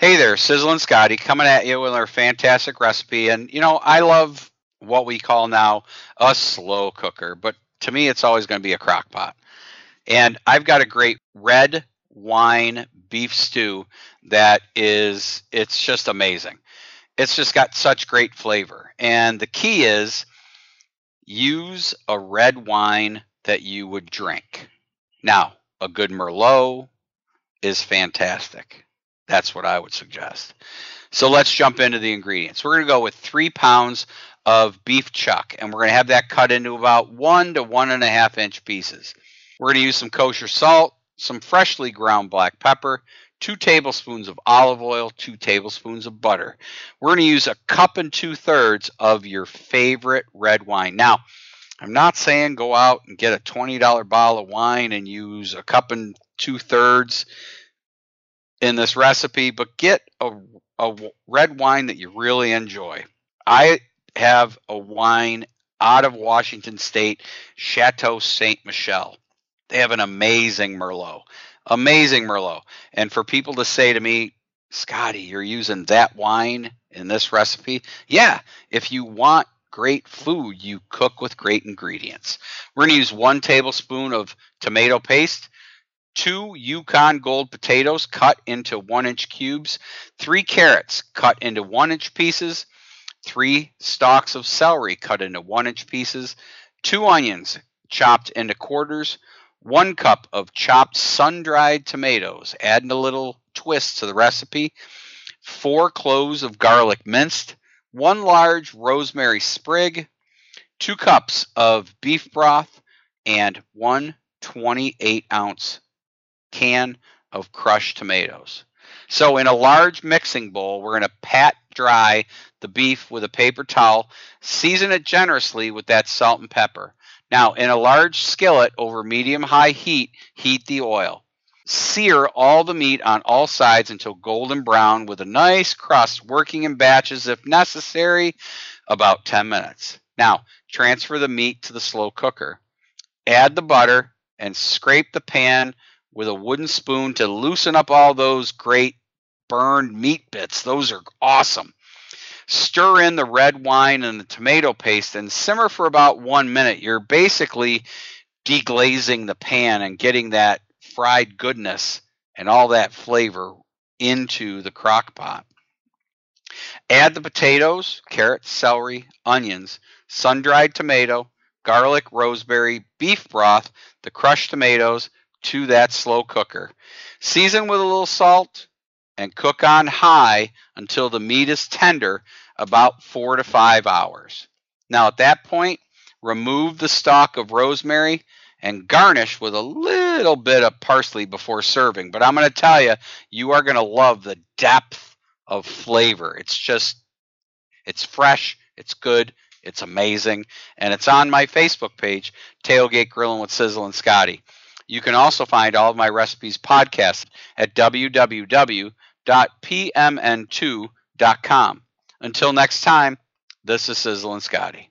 Hey there, Sizzlin Scotty coming at you with our fantastic recipe. And, you know, I love what we call now a slow cooker, but to me, it's always going to be a crock pot. And I've got a great red wine beef stew that is, it's just amazing. It's just got such great flavor. And the key is use a red wine that you would drink. Now, a good Merlot is fantastic. That's what I would suggest. So let's jump into the ingredients. We're going to go with three pounds of beef chuck, and we're going to have that cut into about one to one and a half inch pieces. We're going to use some kosher salt, some freshly ground black pepper, two tablespoons of olive oil, two tablespoons of butter. We're going to use a cup and two thirds of your favorite red wine. Now, I'm not saying go out and get a $20 bottle of wine and use a cup and two thirds in this recipe, but get a, a red wine that you really enjoy. I have a wine out of Washington State, Chateau Saint Michelle. They have an amazing Merlot. Amazing Merlot. And for people to say to me, Scotty, you're using that wine in this recipe? Yeah, if you want great food, you cook with great ingredients. We're going to use one tablespoon of tomato paste two Yukon Gold potatoes cut into one inch cubes, three carrots cut into one inch pieces, three stalks of celery cut into one inch pieces, two onions chopped into quarters, one cup of chopped sun dried tomatoes, adding a little twist to the recipe, four cloves of garlic minced, one large rosemary sprig, two cups of beef broth, and one 28 ounce can of crushed tomatoes. So, in a large mixing bowl, we're going to pat dry the beef with a paper towel, season it generously with that salt and pepper. Now, in a large skillet over medium high heat, heat the oil. Sear all the meat on all sides until golden brown with a nice crust, working in batches if necessary, about 10 minutes. Now, transfer the meat to the slow cooker. Add the butter and scrape the pan with a wooden spoon to loosen up all those great burned meat bits. Those are awesome. Stir in the red wine and the tomato paste and simmer for about one minute. You're basically deglazing the pan and getting that fried goodness and all that flavor into the crock pot. Add the potatoes, carrots, celery, onions, sun dried tomato, garlic, rosemary, beef broth, the crushed tomatoes, to that slow cooker. Season with a little salt and cook on high until the meat is tender, about four to five hours. Now, at that point, remove the stalk of rosemary and garnish with a little bit of parsley before serving. But I'm going to tell you, you are going to love the depth of flavor. It's just, it's fresh, it's good, it's amazing, and it's on my Facebook page, Tailgate Grilling with Sizzlin Scotty. You can also find all of my recipes podcast at www.pmn2.com. Until next time, this is Sizzlin Scotty.